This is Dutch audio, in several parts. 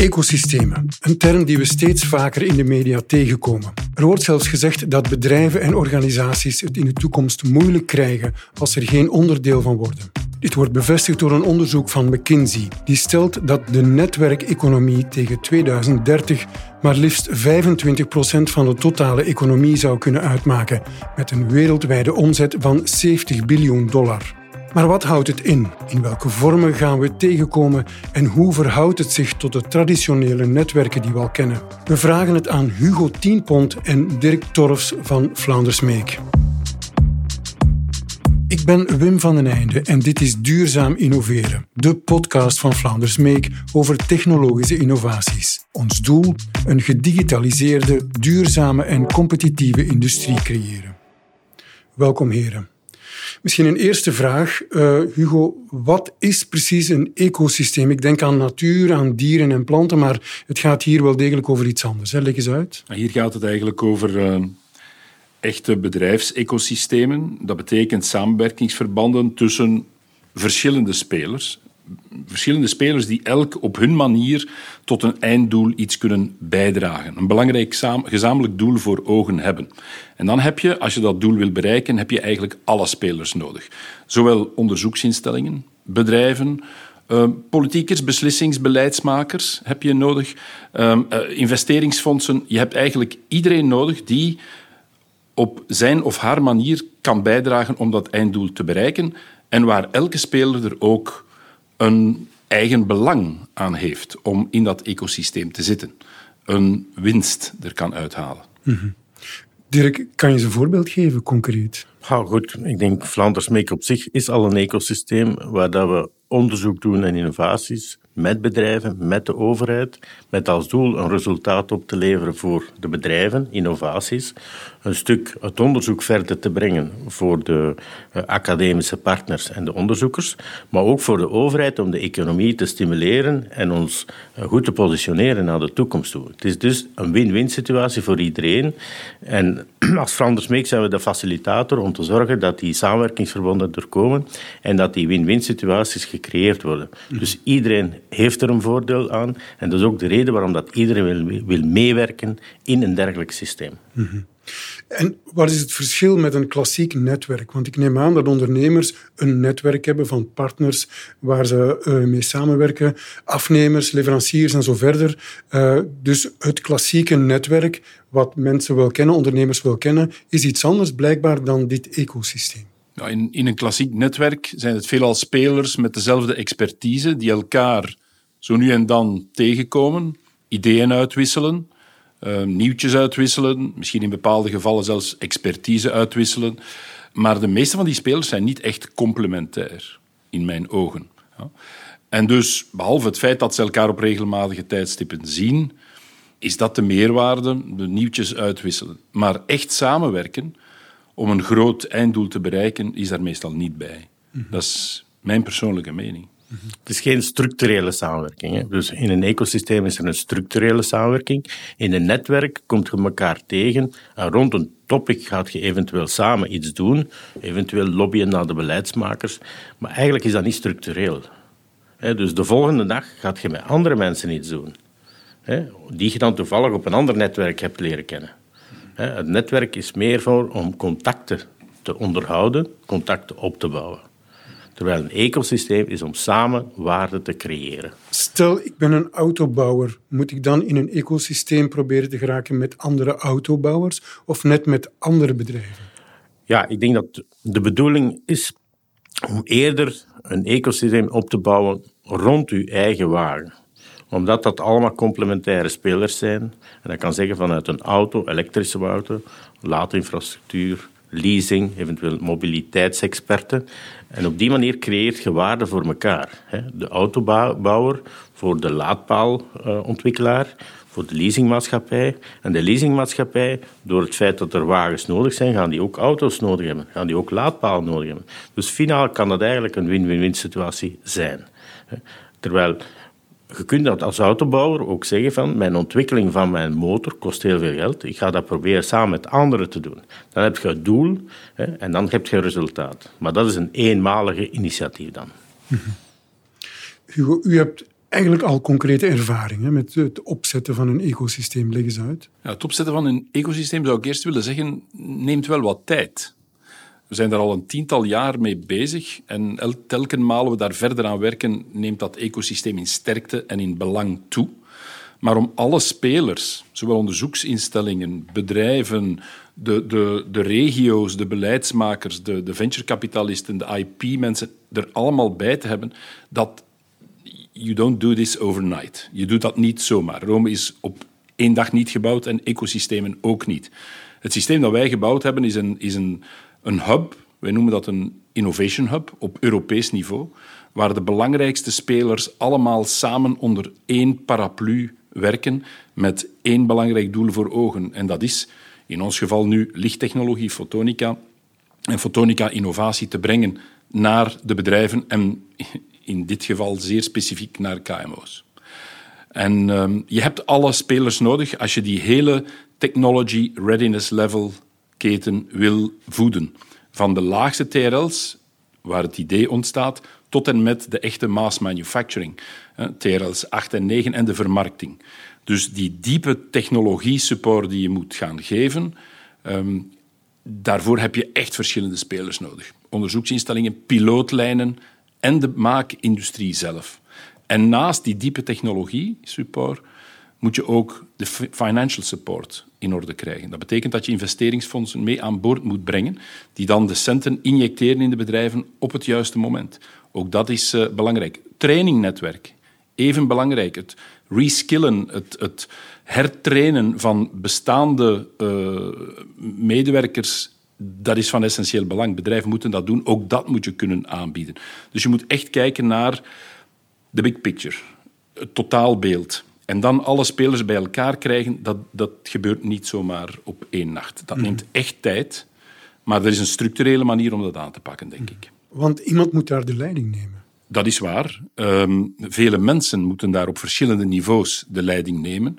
Ecosystemen, een term die we steeds vaker in de media tegenkomen. Er wordt zelfs gezegd dat bedrijven en organisaties het in de toekomst moeilijk krijgen als er geen onderdeel van worden. Dit wordt bevestigd door een onderzoek van McKinsey, die stelt dat de netwerkeconomie tegen 2030 maar liefst 25% van de totale economie zou kunnen uitmaken, met een wereldwijde omzet van 70 biljoen dollar. Maar wat houdt het in? In welke vormen gaan we het tegenkomen en hoe verhoudt het zich tot de traditionele netwerken die we al kennen? We vragen het aan Hugo Tienpont en Dirk Torfs van Vlaanders Meek. Ik ben Wim van den Einde en dit is Duurzaam Innoveren, de podcast van Vlaanders Meek over technologische innovaties. Ons doel: een gedigitaliseerde, duurzame en competitieve industrie creëren. Welkom heren. Misschien een eerste vraag. Uh, Hugo, wat is precies een ecosysteem? Ik denk aan natuur, aan dieren en planten, maar het gaat hier wel degelijk over iets anders. Hè? Leg eens uit. Hier gaat het eigenlijk over uh, echte bedrijfsecosystemen. Dat betekent samenwerkingsverbanden tussen verschillende spelers verschillende spelers die elk op hun manier tot een einddoel iets kunnen bijdragen. Een belangrijk gezamenlijk doel voor ogen hebben. En dan heb je, als je dat doel wil bereiken, heb je eigenlijk alle spelers nodig. Zowel onderzoeksinstellingen, bedrijven, uh, politiekers, beslissingsbeleidsmakers heb je nodig, uh, investeringsfondsen. Je hebt eigenlijk iedereen nodig die op zijn of haar manier kan bijdragen om dat einddoel te bereiken en waar elke speler er ook een eigen belang aan heeft om in dat ecosysteem te zitten. Een winst er kan uithalen. Mm Dirk, kan je eens een voorbeeld geven, concreet? Ja, goed, ik denk Vlaanders Make op zich is al een ecosysteem waar dat we onderzoek doen en innovaties met bedrijven, met de overheid, met als doel een resultaat op te leveren voor de bedrijven, innovaties, een stuk het onderzoek verder te brengen voor de uh, academische partners en de onderzoekers, maar ook voor de overheid om de economie te stimuleren en ons uh, goed te positioneren naar de toekomst toe. Het is dus een win-win situatie voor iedereen. En als Flanders Meek zijn we de facilitator om te zorgen dat die samenwerkingsverbonden er komen en dat die win-win situaties gecreëerd worden. Dus iedereen heeft er een voordeel aan en dat is ook de reden waarom dat iedereen wil, wil meewerken in een dergelijk systeem. Mhm. En wat is het verschil met een klassiek netwerk? Want ik neem aan dat ondernemers een netwerk hebben van partners waar ze uh, mee samenwerken, afnemers, leveranciers en zo verder. Uh, dus het klassieke netwerk, wat mensen wel kennen, ondernemers wel kennen, is iets anders blijkbaar dan dit ecosysteem. In een klassiek netwerk zijn het veelal spelers met dezelfde expertise die elkaar zo nu en dan tegenkomen, ideeën uitwisselen uh, nieuwtjes uitwisselen, misschien in bepaalde gevallen zelfs expertise uitwisselen. Maar de meeste van die spelers zijn niet echt complementair, in mijn ogen. Ja. En dus, behalve het feit dat ze elkaar op regelmatige tijdstippen zien, is dat de meerwaarde, de nieuwtjes uitwisselen. Maar echt samenwerken om een groot einddoel te bereiken, is daar meestal niet bij. Mm -hmm. Dat is mijn persoonlijke mening. Het is geen structurele samenwerking. Hè. Dus in een ecosysteem is er een structurele samenwerking. In een netwerk komt je elkaar tegen en rond een topic gaat je eventueel samen iets doen, eventueel lobbyen naar de beleidsmakers. Maar eigenlijk is dat niet structureel. Dus de volgende dag gaat je met andere mensen iets doen, die je dan toevallig op een ander netwerk hebt leren kennen. Het netwerk is meer voor om contacten te onderhouden, contacten op te bouwen. Terwijl een ecosysteem is om samen waarde te creëren. Stel, ik ben een autobouwer. Moet ik dan in een ecosysteem proberen te geraken met andere autobouwers of net met andere bedrijven? Ja, ik denk dat de bedoeling is om eerder een ecosysteem op te bouwen rond uw eigen wagen omdat dat allemaal complementaire spelers zijn. En dat kan zeggen vanuit een auto, elektrische auto, laadinfrastructuur, leasing, eventueel mobiliteitsexperten. En op die manier creëert je waarde voor elkaar. De autobouwer voor de laadpaalontwikkelaar, voor de leasingmaatschappij. En de leasingmaatschappij, door het feit dat er wagens nodig zijn, gaan die ook auto's nodig hebben, gaan die ook laadpalen nodig hebben. Dus finaal kan dat eigenlijk een win-win-win situatie zijn. Terwijl je kunt dat als autobouwer ook zeggen van mijn ontwikkeling van mijn motor kost heel veel geld. Ik ga dat proberen samen met anderen te doen. Dan heb je het doel hè, en dan heb je een resultaat. Maar dat is een eenmalige initiatief dan. Hugo, u hebt eigenlijk al concrete ervaringen met het opzetten van een ecosysteem. Leg eens uit. Ja, het opzetten van een ecosysteem zou ik eerst willen zeggen, neemt wel wat tijd. We zijn daar al een tiental jaar mee bezig en telkens we daar verder aan werken, neemt dat ecosysteem in sterkte en in belang toe. Maar om alle spelers, zowel onderzoeksinstellingen, bedrijven, de, de, de regio's, de beleidsmakers, de, de venturekapitalisten, de IP-mensen er allemaal bij te hebben, dat you don't do this overnight. Je doet dat niet zomaar. Rome is op één dag niet gebouwd en ecosystemen ook niet. Het systeem dat wij gebouwd hebben is een, is een, een hub, wij noemen dat een innovation hub op Europees niveau, waar de belangrijkste spelers allemaal samen onder één paraplu werken met één belangrijk doel voor ogen. En dat is in ons geval nu lichttechnologie, fotonica en fotonica-innovatie te brengen naar de bedrijven en in dit geval zeer specifiek naar KMO's. En um, je hebt alle spelers nodig als je die hele technology readiness level keten wil voeden. Van de laagste TRL's, waar het idee ontstaat, tot en met de echte mass manufacturing. TRL's 8 en 9 en de vermarkting. Dus die diepe technologie-support die je moet gaan geven, um, daarvoor heb je echt verschillende spelers nodig. Onderzoeksinstellingen, pilootlijnen en de maakindustrie zelf. En naast die diepe technologie-support moet je ook de financial support in orde krijgen. Dat betekent dat je investeringsfondsen mee aan boord moet brengen, die dan de centen injecteren in de bedrijven op het juiste moment. Ook dat is uh, belangrijk. Trainingnetwerk, even belangrijk. Het reskillen, het, het hertrainen van bestaande uh, medewerkers, dat is van essentieel belang. Bedrijven moeten dat doen, ook dat moet je kunnen aanbieden. Dus je moet echt kijken naar de big picture, het totaalbeeld. En dan alle spelers bij elkaar krijgen, dat, dat gebeurt niet zomaar op één nacht. Dat mhm. neemt echt tijd, maar er is een structurele manier om dat aan te pakken, denk ik. Want iemand moet daar de leiding nemen. Dat is waar. Um, vele mensen moeten daar op verschillende niveaus de leiding nemen.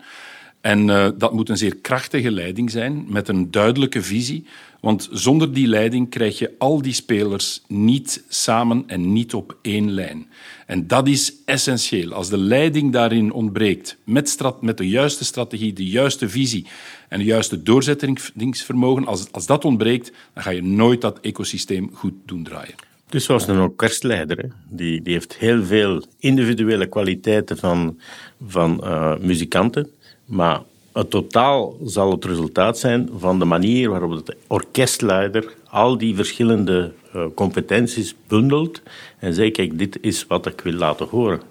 En uh, dat moet een zeer krachtige leiding zijn, met een duidelijke visie. Want zonder die leiding krijg je al die spelers niet samen en niet op één lijn. En dat is essentieel. Als de leiding daarin ontbreekt, met, met de juiste strategie, de juiste visie en de juiste doorzettingsvermogen, als, als dat ontbreekt, dan ga je nooit dat ecosysteem goed doen draaien. Dus zoals een orkestleider, die, die heeft heel veel individuele kwaliteiten van, van uh, muzikanten, maar het totaal zal het resultaat zijn van de manier waarop de orkestleider al die verschillende uh, competenties bundelt en zegt, kijk, dit is wat ik wil laten horen.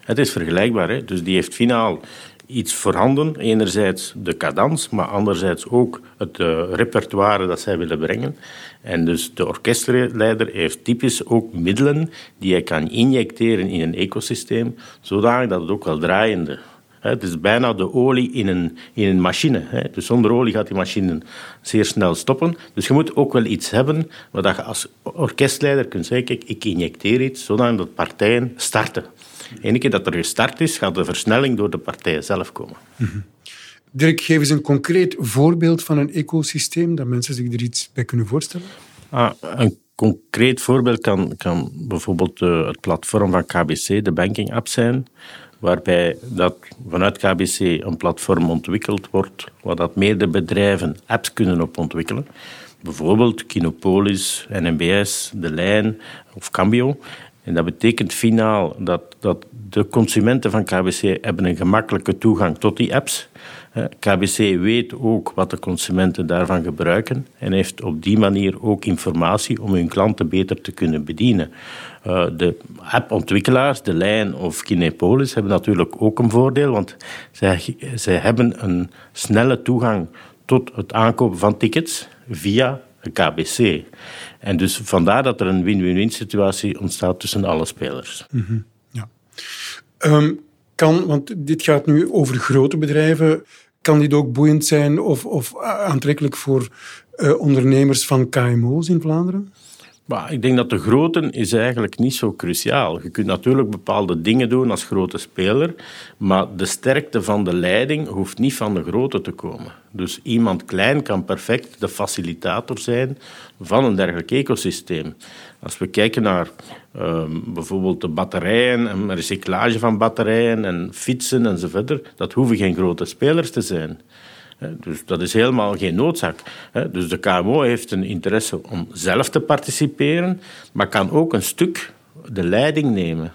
Het is vergelijkbaar, hè? dus die heeft finaal iets voorhanden. Enerzijds de cadans, maar anderzijds ook het uh, repertoire dat zij willen brengen. En dus de orkestleider heeft typisch ook middelen die hij kan injecteren in een ecosysteem, zodanig dat het ook wel draaiende het is bijna de olie in een, in een machine. Dus zonder olie gaat die machine zeer snel stoppen. Dus je moet ook wel iets hebben wat je als orkestleider kunt zeggen, kijk, ik injecteer iets zodat partijen starten. Eén keer dat er gestart is, gaat de versnelling door de partijen zelf komen. Mhm. Dirk, geef eens een concreet voorbeeld van een ecosysteem, dat mensen zich er iets bij kunnen voorstellen. Ah, een concreet voorbeeld kan, kan bijvoorbeeld uh, het platform van KBC, de banking app zijn, waarbij dat vanuit KBC een platform ontwikkeld wordt, waar dat meerdere bedrijven apps kunnen op ontwikkelen. Bijvoorbeeld Kinopolis, NMBS, De Lijn of Cambio. En dat betekent finaal dat, dat de consumenten van KBC hebben een gemakkelijke toegang tot die apps. KBC weet ook wat de consumenten daarvan gebruiken en heeft op die manier ook informatie om hun klanten beter te kunnen bedienen. Eh, de appontwikkelaars, De Lijn of Kinepolis, hebben natuurlijk ook een voordeel, want zij, zij hebben een snelle toegang tot het aankopen van tickets via KBC. En dus vandaar dat er een win-win-win situatie ontstaat tussen alle spelers. Mm Ja. Ehm, kan, want dit gaat nu over grote bedrijven, kan dit ook boeiend zijn of, of aantrekkelijk voor uh, ondernemers van KMO's in Vlaanderen? Ik denk dat de grootte is eigenlijk niet zo cruciaal. Je kunt natuurlijk bepaalde dingen doen als grote speler, maar de sterkte van de leiding hoeft niet van de grote te komen. Dus iemand klein kan perfect de facilitator zijn van een dergelijk ecosysteem. Als we kijken naar uh, bijvoorbeeld de batterijen en recyclage van batterijen en fietsen enzovoort, dat hoeven geen grote spelers te zijn. Dus dat is helemaal geen noodzaak. Dus de KMO heeft een interesse om zelf te participeren, maar kan ook een stuk de leiding nemen.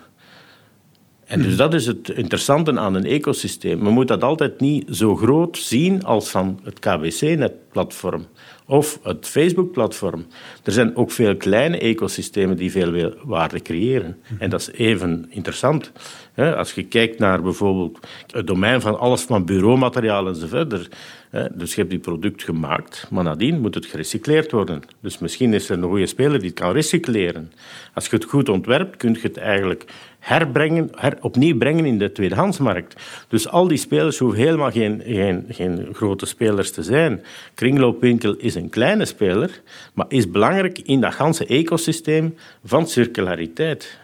En dus dat is het interessante aan een ecosysteem. Men moet dat altijd niet zo groot zien als van het KBC-netplatform of het Facebook-platform. Er zijn ook veel kleine ecosystemen die veel waarde creëren. En dat is even interessant. Als je kijkt naar bijvoorbeeld het domein van alles van bureaumateriaal enzovoort. Dus je hebt die product gemaakt, maar nadien moet het gerecycleerd worden. Dus misschien is er een goede speler die het kan recycleren. Als je het goed ontwerpt, kun je het eigenlijk herbrengen, her, opnieuw brengen in de tweedehandsmarkt. Dus al die spelers hoeven helemaal geen, geen, geen grote spelers te zijn. Kringloopwinkel is een kleine speler, maar is belangrijk in dat ganse ecosysteem van circulariteit.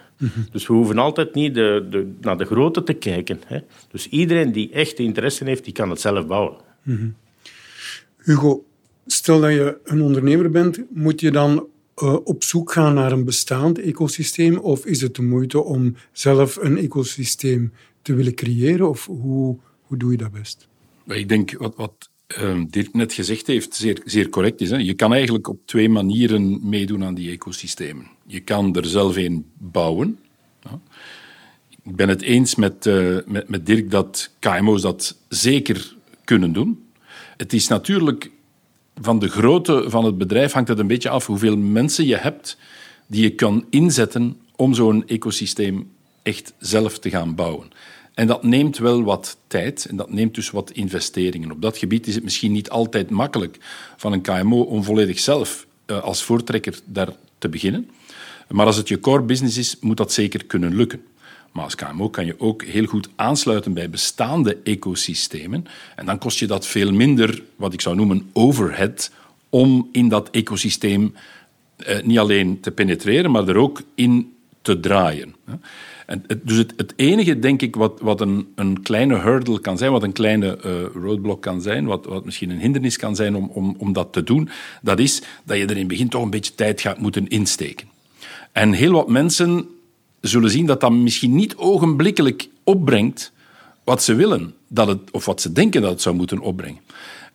Dus we hoeven altijd niet de, de, naar de grote te kijken. Hè. Dus iedereen die echt interesse heeft, die kan het zelf bouwen. Hugo, stel dat je een ondernemer bent, moet je dan uh, op zoek gaan naar een bestaand ecosysteem of is het de moeite om zelf een ecosysteem te willen creëren? Of hoe, hoe doe je dat best? Ik denk wat, wat uh, Dirk net gezegd heeft, zeer, zeer correct is. Hè. Je kan eigenlijk op twee manieren meedoen aan die ecosystemen. Je kan er zelf een bouwen. Ja. Ik ben het eens met, uh, met, met Dirk dat KMO's dat zeker kunnen doen. Het is natuurlijk van de grootte van het bedrijf hangt het een beetje af hoeveel mensen je hebt die je kan inzetten om zo'n ecosysteem echt zelf te gaan bouwen. En dat neemt wel wat tijd en dat neemt dus wat investeringen. Op dat gebied is het misschien niet altijd makkelijk van een KMO om volledig zelf uh, als voortrekker daar te beginnen. Maar als het je core business is, moet dat zeker kunnen lukken. Maar als KMO kan je ook heel goed aansluiten bij bestaande ecosystemen. En dan kost je dat veel minder, wat ik zou noemen, overhead, om in dat ecosysteem eh, niet alleen te penetreren, maar er ook in te draaien. En dus het, het, enige, denk ik, wat, wat een, een, kleine hurdle kan zijn, wat een kleine uh, roadblock kan zijn, wat, wat, misschien een hindernis kan zijn om, om, om dat te doen, dat is dat je er in het begin toch een beetje tijd gaat moeten insteken. En heel wat mensen zullen zien dat dat misschien niet ogenblikkelijk opbrengt wat ze willen, dat het, of wat ze denken dat het zou moeten opbrengen.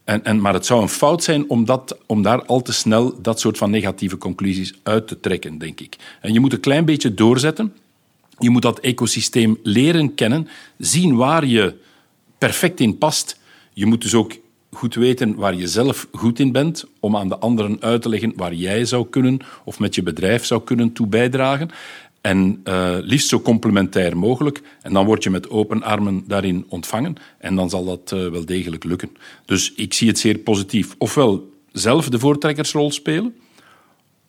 En, en, maar het zou een fout zijn om, dat, om daar al te snel dat soort van negatieve conclusies uit te trekken, denk ik. En je moet een klein beetje doorzetten. Je moet dat ecosysteem leren kennen, zien waar je perfect in past. Je moet dus ook goed weten waar je zelf goed in bent, om aan de anderen uit te leggen waar jij zou kunnen of met je bedrijf zou kunnen toe bijdragen. En uh, liefst zo complementair mogelijk. En dan word je met open armen daarin ontvangen. En dan zal dat uh, wel degelijk lukken. Dus ik zie het zeer positief. Ofwel zelf de voortrekkersrol spelen,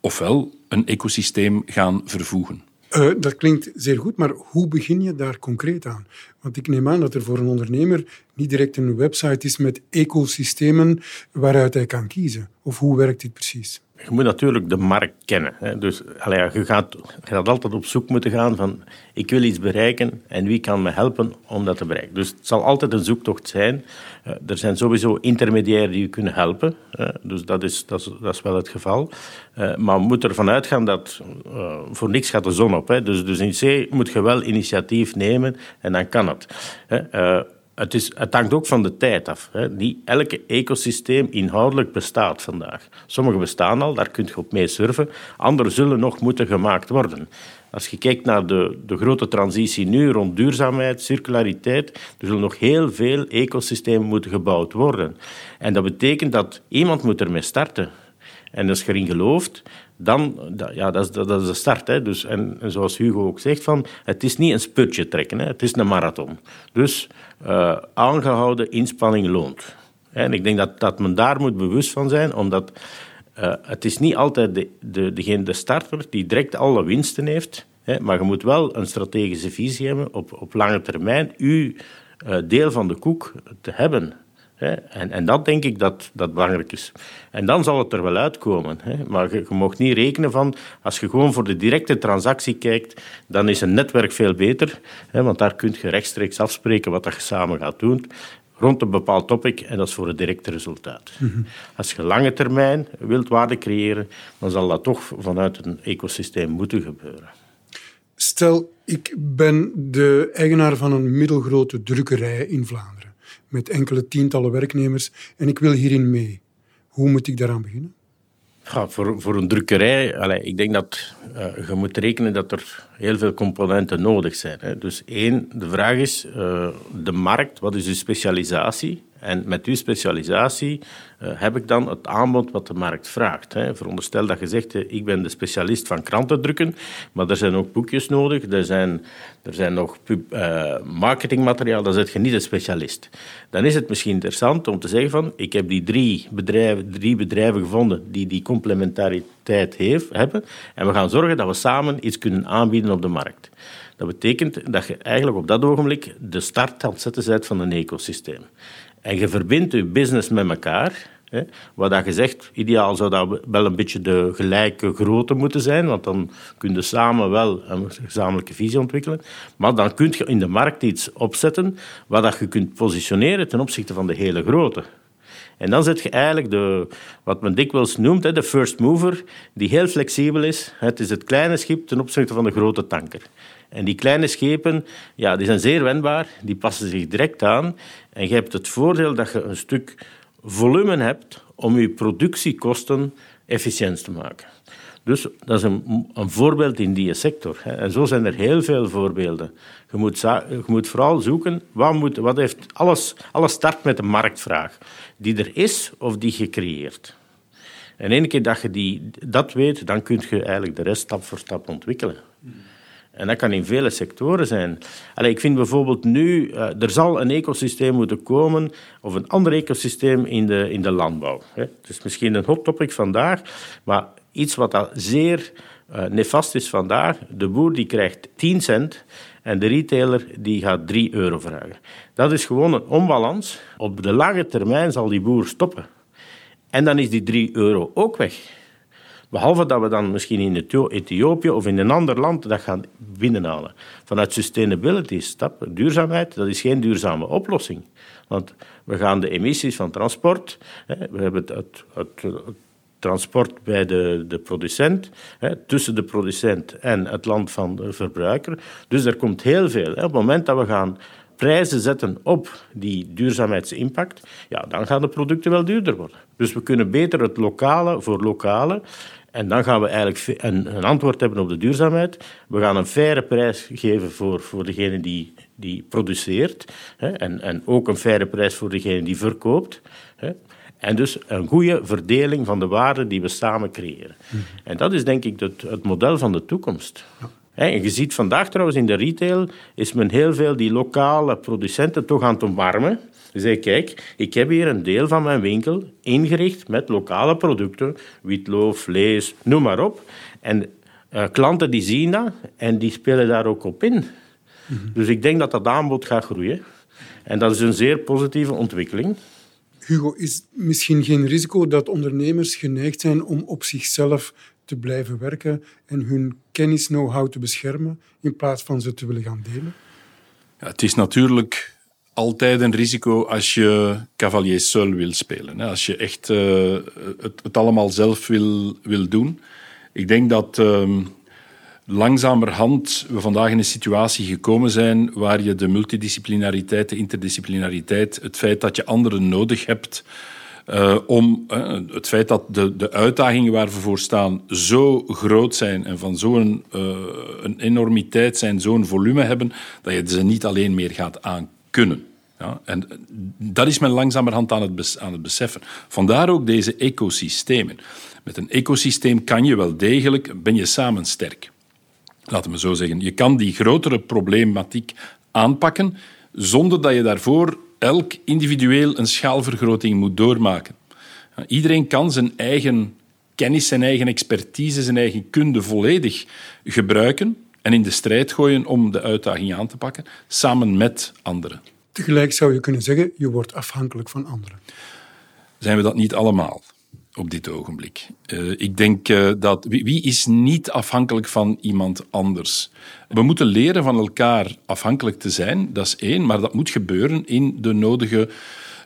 ofwel een ecosysteem gaan vervoegen. Uh, dat klinkt zeer goed, maar hoe begin je daar concreet aan? Want ik neem aan dat er voor een ondernemer niet direct een website is met ecosystemen waaruit hij kan kiezen. Of hoe werkt dit precies? Je moet natuurlijk de markt kennen. Hè. Dus allee, je, gaat, je gaat altijd op zoek moeten gaan van ik wil iets bereiken en wie kan me helpen om dat te bereiken. Dus het zal altijd een zoektocht zijn. Uh, er zijn sowieso intermediairen die je kunnen helpen. Dus dat is, dat, is, wel het geval. Uh, maar we moeten ervan uitgaan dat voor niks gaat de zon op. Hè. Dus, dus in C moet je wel initiatief nemen en dan kan het. Hè het, is, het hangt ook van de tijd af. Hè. Niet elke ecosysteem inhoudelijk bestaat vandaag. Sommige bestaan al, daar kun je op mee surfen. Andere zullen nog moeten gemaakt worden. Als je kijkt naar de, de grote transitie nu rond duurzaamheid, circulariteit, er zullen nog heel veel ecosystemen moeten gebouwd worden. En dat betekent dat iemand moet ermee starten. En als je erin gelooft, dan, ja, dat is, dat is de start. Hè. Dus, en, zoals Hugo ook zegt, van, het is niet een sputje trekken, hè. het is een marathon. Dus uh, aangehouden inspanning loont. En ik denk dat, dat men daar moet bewust van zijn, omdat uh, het is niet altijd de, de, degene, de starter die direct alle winsten heeft, hè, maar je moet wel een strategische visie hebben op, op lange termijn, uw uh, deel van de koek te hebben. En, en dat denk ik dat, dat belangrijk is. En dan zal het er wel uitkomen. Maar je, je mag niet rekenen van, als je gewoon voor de directe transactie kijkt, dan is een netwerk veel beter. Want daar kun je rechtstreeks afspreken wat je samen gaat doen rond een bepaald topic en dat is voor het directe resultaat. Mhm. Als je lange termijn wilt waarde creëren, dan zal dat toch vanuit een ecosysteem moeten gebeuren. Stel, ik ben de eigenaar van een middelgrote drukkerij in Vlaanderen met enkele tientallen werknemers en ik wil hierin mee. Hoe moet ik daaraan beginnen? Voor, voor een drukkerij, allez, ik denk dat uh, je moet rekenen dat er heel veel componenten nodig zijn. Hè. Dus één, de vraag is, uh, de markt, wat is de specialisatie? En met uw specialisatie uh, heb ik dan het aanbod wat de markt vraagt. Hè. Veronderstel dat je zegt, uh, ik ben de specialist van kranten drukken, maar er zijn ook boekjes nodig, er zijn, er zijn nog uh, marketingmateriaal, dan zet je niet een specialist. Dan is het misschien interessant om te zeggen van, ik heb die drie bedrijven, drie bedrijven gevonden die die complementariteit heeft, hebben, en we gaan zorgen dat we samen iets kunnen aanbieden op de markt. Dat betekent dat je eigenlijk op dat ogenblik de start aan het zetten bent van een ecosysteem. En je verbindt je business met elkaar. Hè, wat dat je zegt, ideaal zou dat wel een beetje de gelijke grootte moeten zijn, want dan kun je samen wel een gezamenlijke visie ontwikkelen. Maar dan kun je in de markt iets opzetten wat dat je kunt positioneren ten opzichte van de hele grootte. En dan zet je eigenlijk de, wat men dikwijls noemt de first mover, die heel flexibel is. Het is het kleine schip ten opzichte van de grote tanker. En die kleine schepen, ja, die zijn zeer wendbaar, die passen zich direct aan. En je hebt het voordeel dat je een stuk volume hebt om je productiekosten efficiënt te maken. Dus dat is een, een voorbeeld in die sector. En zo zijn er heel veel voorbeelden. Je moet, moet vooral zoeken, wat, moet, wat heeft alles, alles start met een marktvraag. Die er is of die gecreëerd. En één keer dat je die, dat weet, dan kun je eigenlijk de rest stap voor stap ontwikkelen. En dat kan in vele sectoren zijn. Ik vind bijvoorbeeld nu, uh, er zal een ecosysteem moeten komen, of een ander ecosysteem in de, in de landbouw. Het is misschien een hot topic vandaag, maar iets wat dat zeer uh, nefast is vandaag. De boer die krijgt 10 cent en de retailer die gaat 3 euro vragen. Dat is gewoon een onbalans. Op de lange termijn zal die boer stoppen. En dan is die 3 euro ook weg. Behalve dat we dan misschien in Ethiopië of in een ander land dat gaan binnenhalen. Vanuit sustainability, stap, duurzaamheid, dat is geen duurzame oplossing. Want we gaan de emissies van transport, we hebben het, het, het transport bij de, de producent, tussen de producent en het land van de verbruiker. Dus er komt heel veel. Op het moment dat we gaan prijzen zetten op die duurzaamheidsimpact, ja, dan gaan de producten wel duurder worden. Dus we kunnen beter het lokale voor lokale en dan gaan we eigenlijk een, een, antwoord hebben op de duurzaamheid. We gaan een faire prijs geven voor, voor degene die, die produceert. Hè, en, en ook een faire prijs voor degene die verkoopt. Hè. En dus een goede verdeling van de waarde die we samen creëren. Mhm. En dat is denk ik het, het model van de toekomst. En je ziet vandaag trouwens in de retail is men heel veel die lokale producenten toch aan het omarmen. Ze zei, kijk, ik heb hier een deel van mijn winkel ingericht met lokale producten, witloof, vlees, noem maar op. En uh, klanten die zien dat en die spelen daar ook op in. Mhm. Dus ik denk dat dat aanbod gaat groeien. En dat is een zeer positieve ontwikkeling. Hugo, is misschien geen risico dat ondernemers geneigd zijn om op zichzelf te blijven werken en hun kennis, know-how te beschermen in plaats van ze te willen gaan delen? Ja, het is natuurlijk altijd een risico als je cavalier seul wil spelen. Als je echt het, het, allemaal zelf wil, wil doen. Ik denk dat uh, langzamerhand we vandaag in een situatie gekomen zijn waar je de multidisciplinariteit, de interdisciplinariteit, het feit dat je anderen nodig hebt uh, om uh, het feit dat de, de uitdagingen waar we voor staan zo groot zijn en van zo'n uh, een enormiteit zijn, zo'n volume hebben, dat je ze niet alleen meer gaat aankunnen. Ja, en dat is men langzamerhand aan het, aan het beseffen. Vandaar ook deze ecosystemen. Met een ecosysteem kan je wel degelijk, ben je samen sterk. Laten we zo zeggen. Je kan die grotere problematiek aanpakken zonder dat je daarvoor elk individueel een schaalvergroting moet doormaken. Iedereen kan zijn eigen kennis, zijn eigen expertise, zijn eigen kunde volledig gebruiken en in de strijd gooien om de uitdaging aan te pakken, samen met anderen. Tegelijk zou je kunnen zeggen, je wordt afhankelijk van anderen. Zijn we dat niet allemaal? Op dit ogenblik. Uh, ik denk uh, dat wie, wie, is niet afhankelijk van iemand anders? We moeten leren van elkaar afhankelijk te zijn, dat is één, maar dat moet gebeuren in de nodige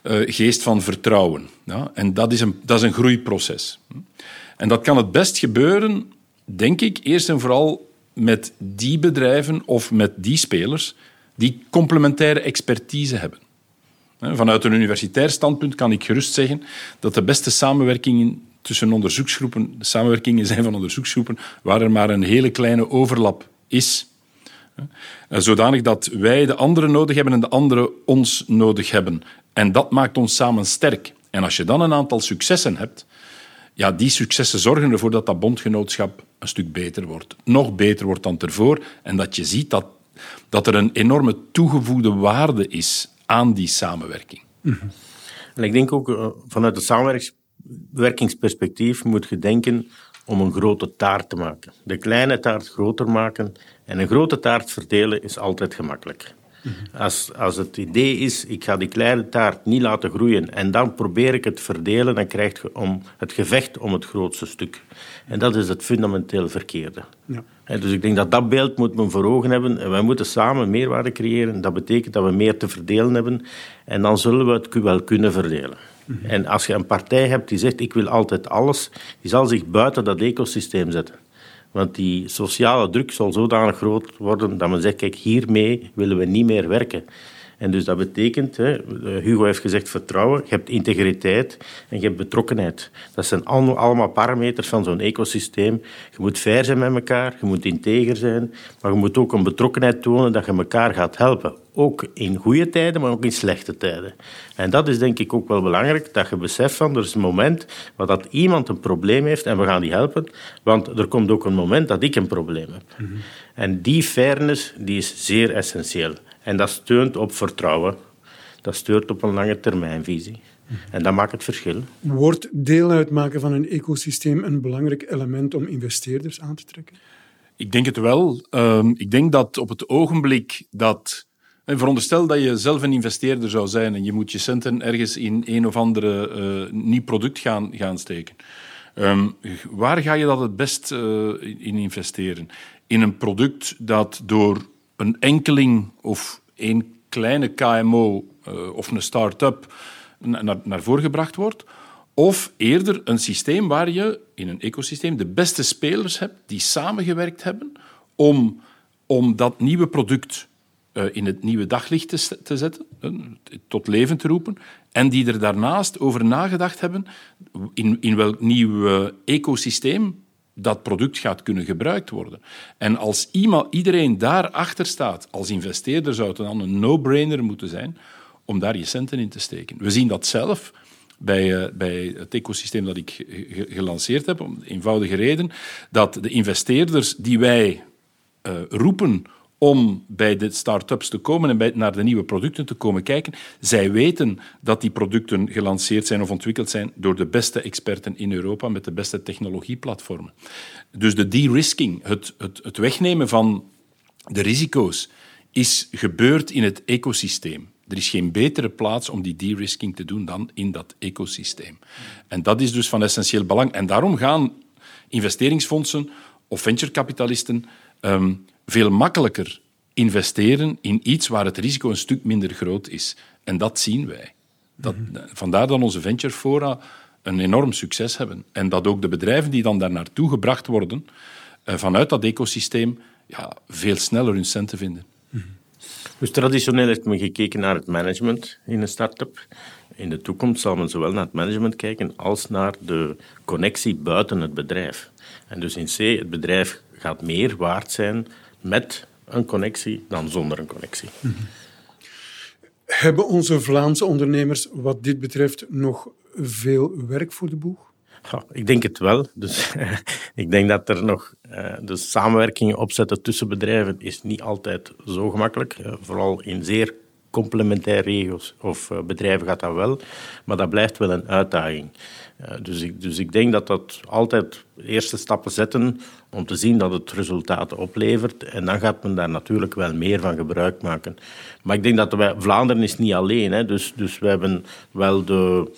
uh, geest van vertrouwen. Ja? En dat is, een, dat is een groeiproces. En dat kan het best gebeuren, denk ik, eerst en vooral met die bedrijven of met die spelers die complementaire expertise hebben. Vanuit een universitair standpunt kan ik gerust zeggen dat de beste samenwerkingen tussen onderzoeksgroepen, de samenwerkingen zijn van onderzoeksgroepen, waar er maar een hele kleine overlap is. Zodanig dat wij de anderen nodig hebben en de anderen ons nodig hebben. En dat maakt ons samen sterk. En als je dan een aantal successen hebt, ja, die successen zorgen ervoor dat dat bondgenootschap een stuk beter wordt. Nog beter wordt dan ervoor. En dat je ziet dat, dat er een enorme toegevoegde waarde is aan die samenwerking. En ik denk ook uh, vanuit het samenwerkingsperspectief moet je denken om een grote taart te maken. De kleine taart groter maken en een grote taart verdelen is altijd gemakkelijk. Als, als het idee is, ik ga die kleine taart niet laten groeien en dan probeer ik het verdelen, dan krijg je om het gevecht om het grootste stuk. En dat is het fundamenteel verkeerde. Ja. Dus ik denk dat dat beeld moet men voor ogen hebben. Wij moeten samen meerwaarde creëren. Dat betekent dat we meer te verdelen hebben. En dan zullen we het wel kunnen verdelen. Mhm. En als je een partij hebt die zegt ik wil altijd alles, die zal zich buiten dat ecosysteem zetten. Want die sociale druk zal zodanig groot worden dat men zegt, kijk, hiermee willen we niet meer werken. En dus dat betekent, hè, Hugo heeft gezegd vertrouwen, je hebt integriteit en je hebt betrokkenheid. Dat zijn allemaal parameters van zo'n ecosysteem. Je moet fair zijn met elkaar, je moet integer zijn, maar je moet ook een betrokkenheid tonen dat je elkaar gaat helpen. Ook in goede tijden, maar ook in slechte tijden. En dat is denk ik ook wel belangrijk, dat je beseft van er is een moment waar dat iemand een probleem heeft en we gaan die helpen, want er komt ook een moment dat ik een probleem heb. Mhm. En die fairness die is zeer essentieel. En dat steunt op vertrouwen. Dat steunt op een lange termijnvisie. En dat maakt het verschil. Wordt deel uitmaken van een ecosysteem een belangrijk element om investeerders aan te trekken? Ik denk het wel. Ehm, ik denk dat op het ogenblik dat. En veronderstel dat je zelf een investeerder zou zijn en je moet je centen ergens in een of andere uh, nieuw product gaan, gaan steken. Ehm, waar ga je dat het best uh, in investeren? In een product dat door een enkeling of een kleine KMO uh, of een start-up naar, naar voren gebracht wordt. Of eerder een systeem waar je in een ecosysteem de beste spelers hebt die samengewerkt hebben om, om dat nieuwe product uh, in het nieuwe daglicht te, te zetten, tot leven te roepen, en die er daarnaast over nagedacht hebben in, in welk nieuw ecosysteem dat product gaat kunnen gebruikt worden. En als iedereen daarachter staat, als investeerder zou het dan een no-brainer moeten zijn om daar je centen in te steken. We zien dat zelf bij, uh, bij het ecosysteem dat ik gelanceerd heb, om de eenvoudige reden dat de investeerders die wij uh, roepen om bij de start-ups te komen en bij, naar de nieuwe producten te komen kijken. Zij weten dat die producten gelanceerd zijn of ontwikkeld zijn door de beste experten in Europa met de beste technologieplatformen. Dus de de-risking, het, het, het wegnemen van de risico's, is gebeurd in het ecosysteem. Er is geen betere plaats om die de-risking te doen dan in dat ecosysteem. En dat is dus van essentieel belang. En daarom gaan investeringsfondsen of venturekapitalisten um, veel makkelijker investeren in iets waar het risico een stuk minder groot is. En dat zien wij. Dat, mhm. Vandaar dat onze venturefora een enorm succes hebben. En dat ook de bedrijven die dan daar naartoe gebracht worden, eh, vanuit dat ecosysteem, ja, veel sneller hun centen vinden. Mhm. Dus traditioneel heeft men gekeken naar het management in een start-up. In de toekomst zal men zowel naar het management kijken als naar de connectie buiten het bedrijf. En dus in C, het bedrijf gaat meer waard zijn met een connectie dan zonder een connectie. Hebben onze Vlaamse ondernemers wat dit betreft nog veel werk voor de boeg? Ja, ik denk het wel. Dus, ik denk dat er nog uh, de samenwerking opzetten tussen bedrijven is niet altijd zo gemakkelijk. Uh, vooral in zeer complementaire regio's of eh, bedrijven gaat dat wel, maar dat blijft wel een uitdaging. Uh, dus, ik, dus ik denk dat dat altijd eerste stappen zetten om te zien dat het resultaten oplevert. En dan gaat men daar natuurlijk wel meer van gebruik maken. Maar ik denk dat wij, Vlaanderen is niet alleen. Hè, dus, dus we hebben wel de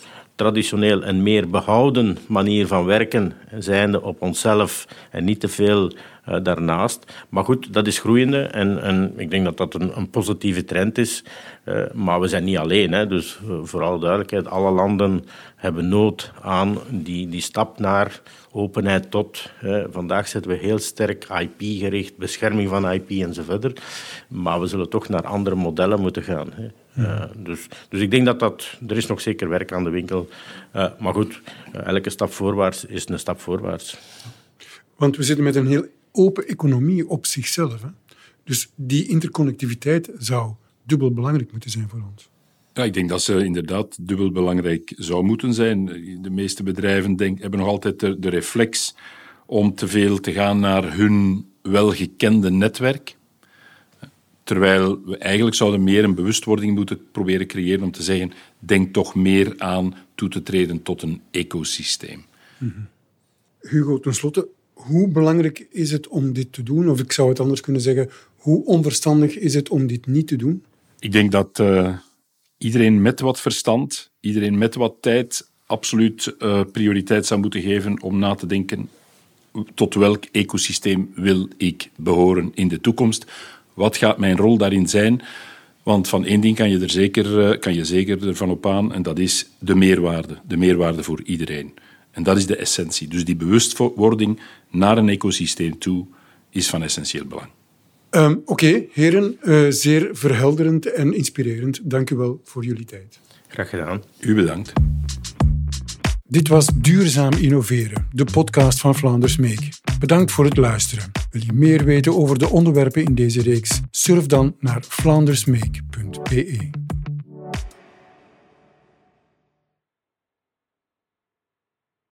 traditioneel een meer behouden manier van werken, zijnde op onszelf en niet te veel uh, daarnaast. Maar goed, dat is groeiende en, en ik denk dat dat een, een positieve trend is. Uh, maar we zijn niet alleen. Hè. Dus uh, vooral duidelijkheid, alle landen hebben nood aan die, die stap naar openheid tot. vandaag zetten we heel sterk IP-gericht, bescherming van IP enzovoort. Maar we zullen toch naar andere modellen moeten gaan. Hè. Uh, dus, dus ik denk dat dat... Er is nog zeker werk aan de winkel. Uh, maar goed, uh, elke stap voorwaarts is een stap voorwaarts. Want we zitten met een heel open economie op zichzelf. Hè? Dus die interconnectiviteit zou dubbel belangrijk moeten zijn voor ons. Ja, ik denk dat ze inderdaad dubbel belangrijk zou moeten zijn. De meeste bedrijven denk, hebben nog altijd de, de reflex om te veel te gaan naar hun welgekende netwerk. Terwijl we eigenlijk zouden meer een bewustwording moeten proberen creëren om te zeggen, denk toch meer aan toe te treden tot een ecosysteem. Mm -hmm. Hugo, tenslotte, hoe belangrijk is het om dit te doen? Of ik zou het anders kunnen zeggen, hoe onverstandig is het om dit niet te doen? Ik denk dat uh, iedereen met wat verstand, iedereen met wat tijd, absoluut uh, prioriteit zou moeten geven om na te denken tot welk ecosysteem wil ik behoren in de toekomst. Wat gaat mijn rol daarin zijn? Want van één ding kan je er zeker, uh, kan je zeker ervan op aan, en dat is de meerwaarde. De meerwaarde voor iedereen. En dat is de essentie. Dus die bewustwording naar een ecosysteem toe is van essentieel belang. Um, Oké, okay, heren, uh, zeer verhelderend en inspirerend. Dank u wel voor jullie tijd. Graag gedaan. U bedankt. Dit was Duurzaam Innoveren, de podcast van Vlaanders Make. Bedankt voor het luisteren. Wil je meer weten over de onderwerpen in deze reeks? Surf dan naar vlaandersmake.be.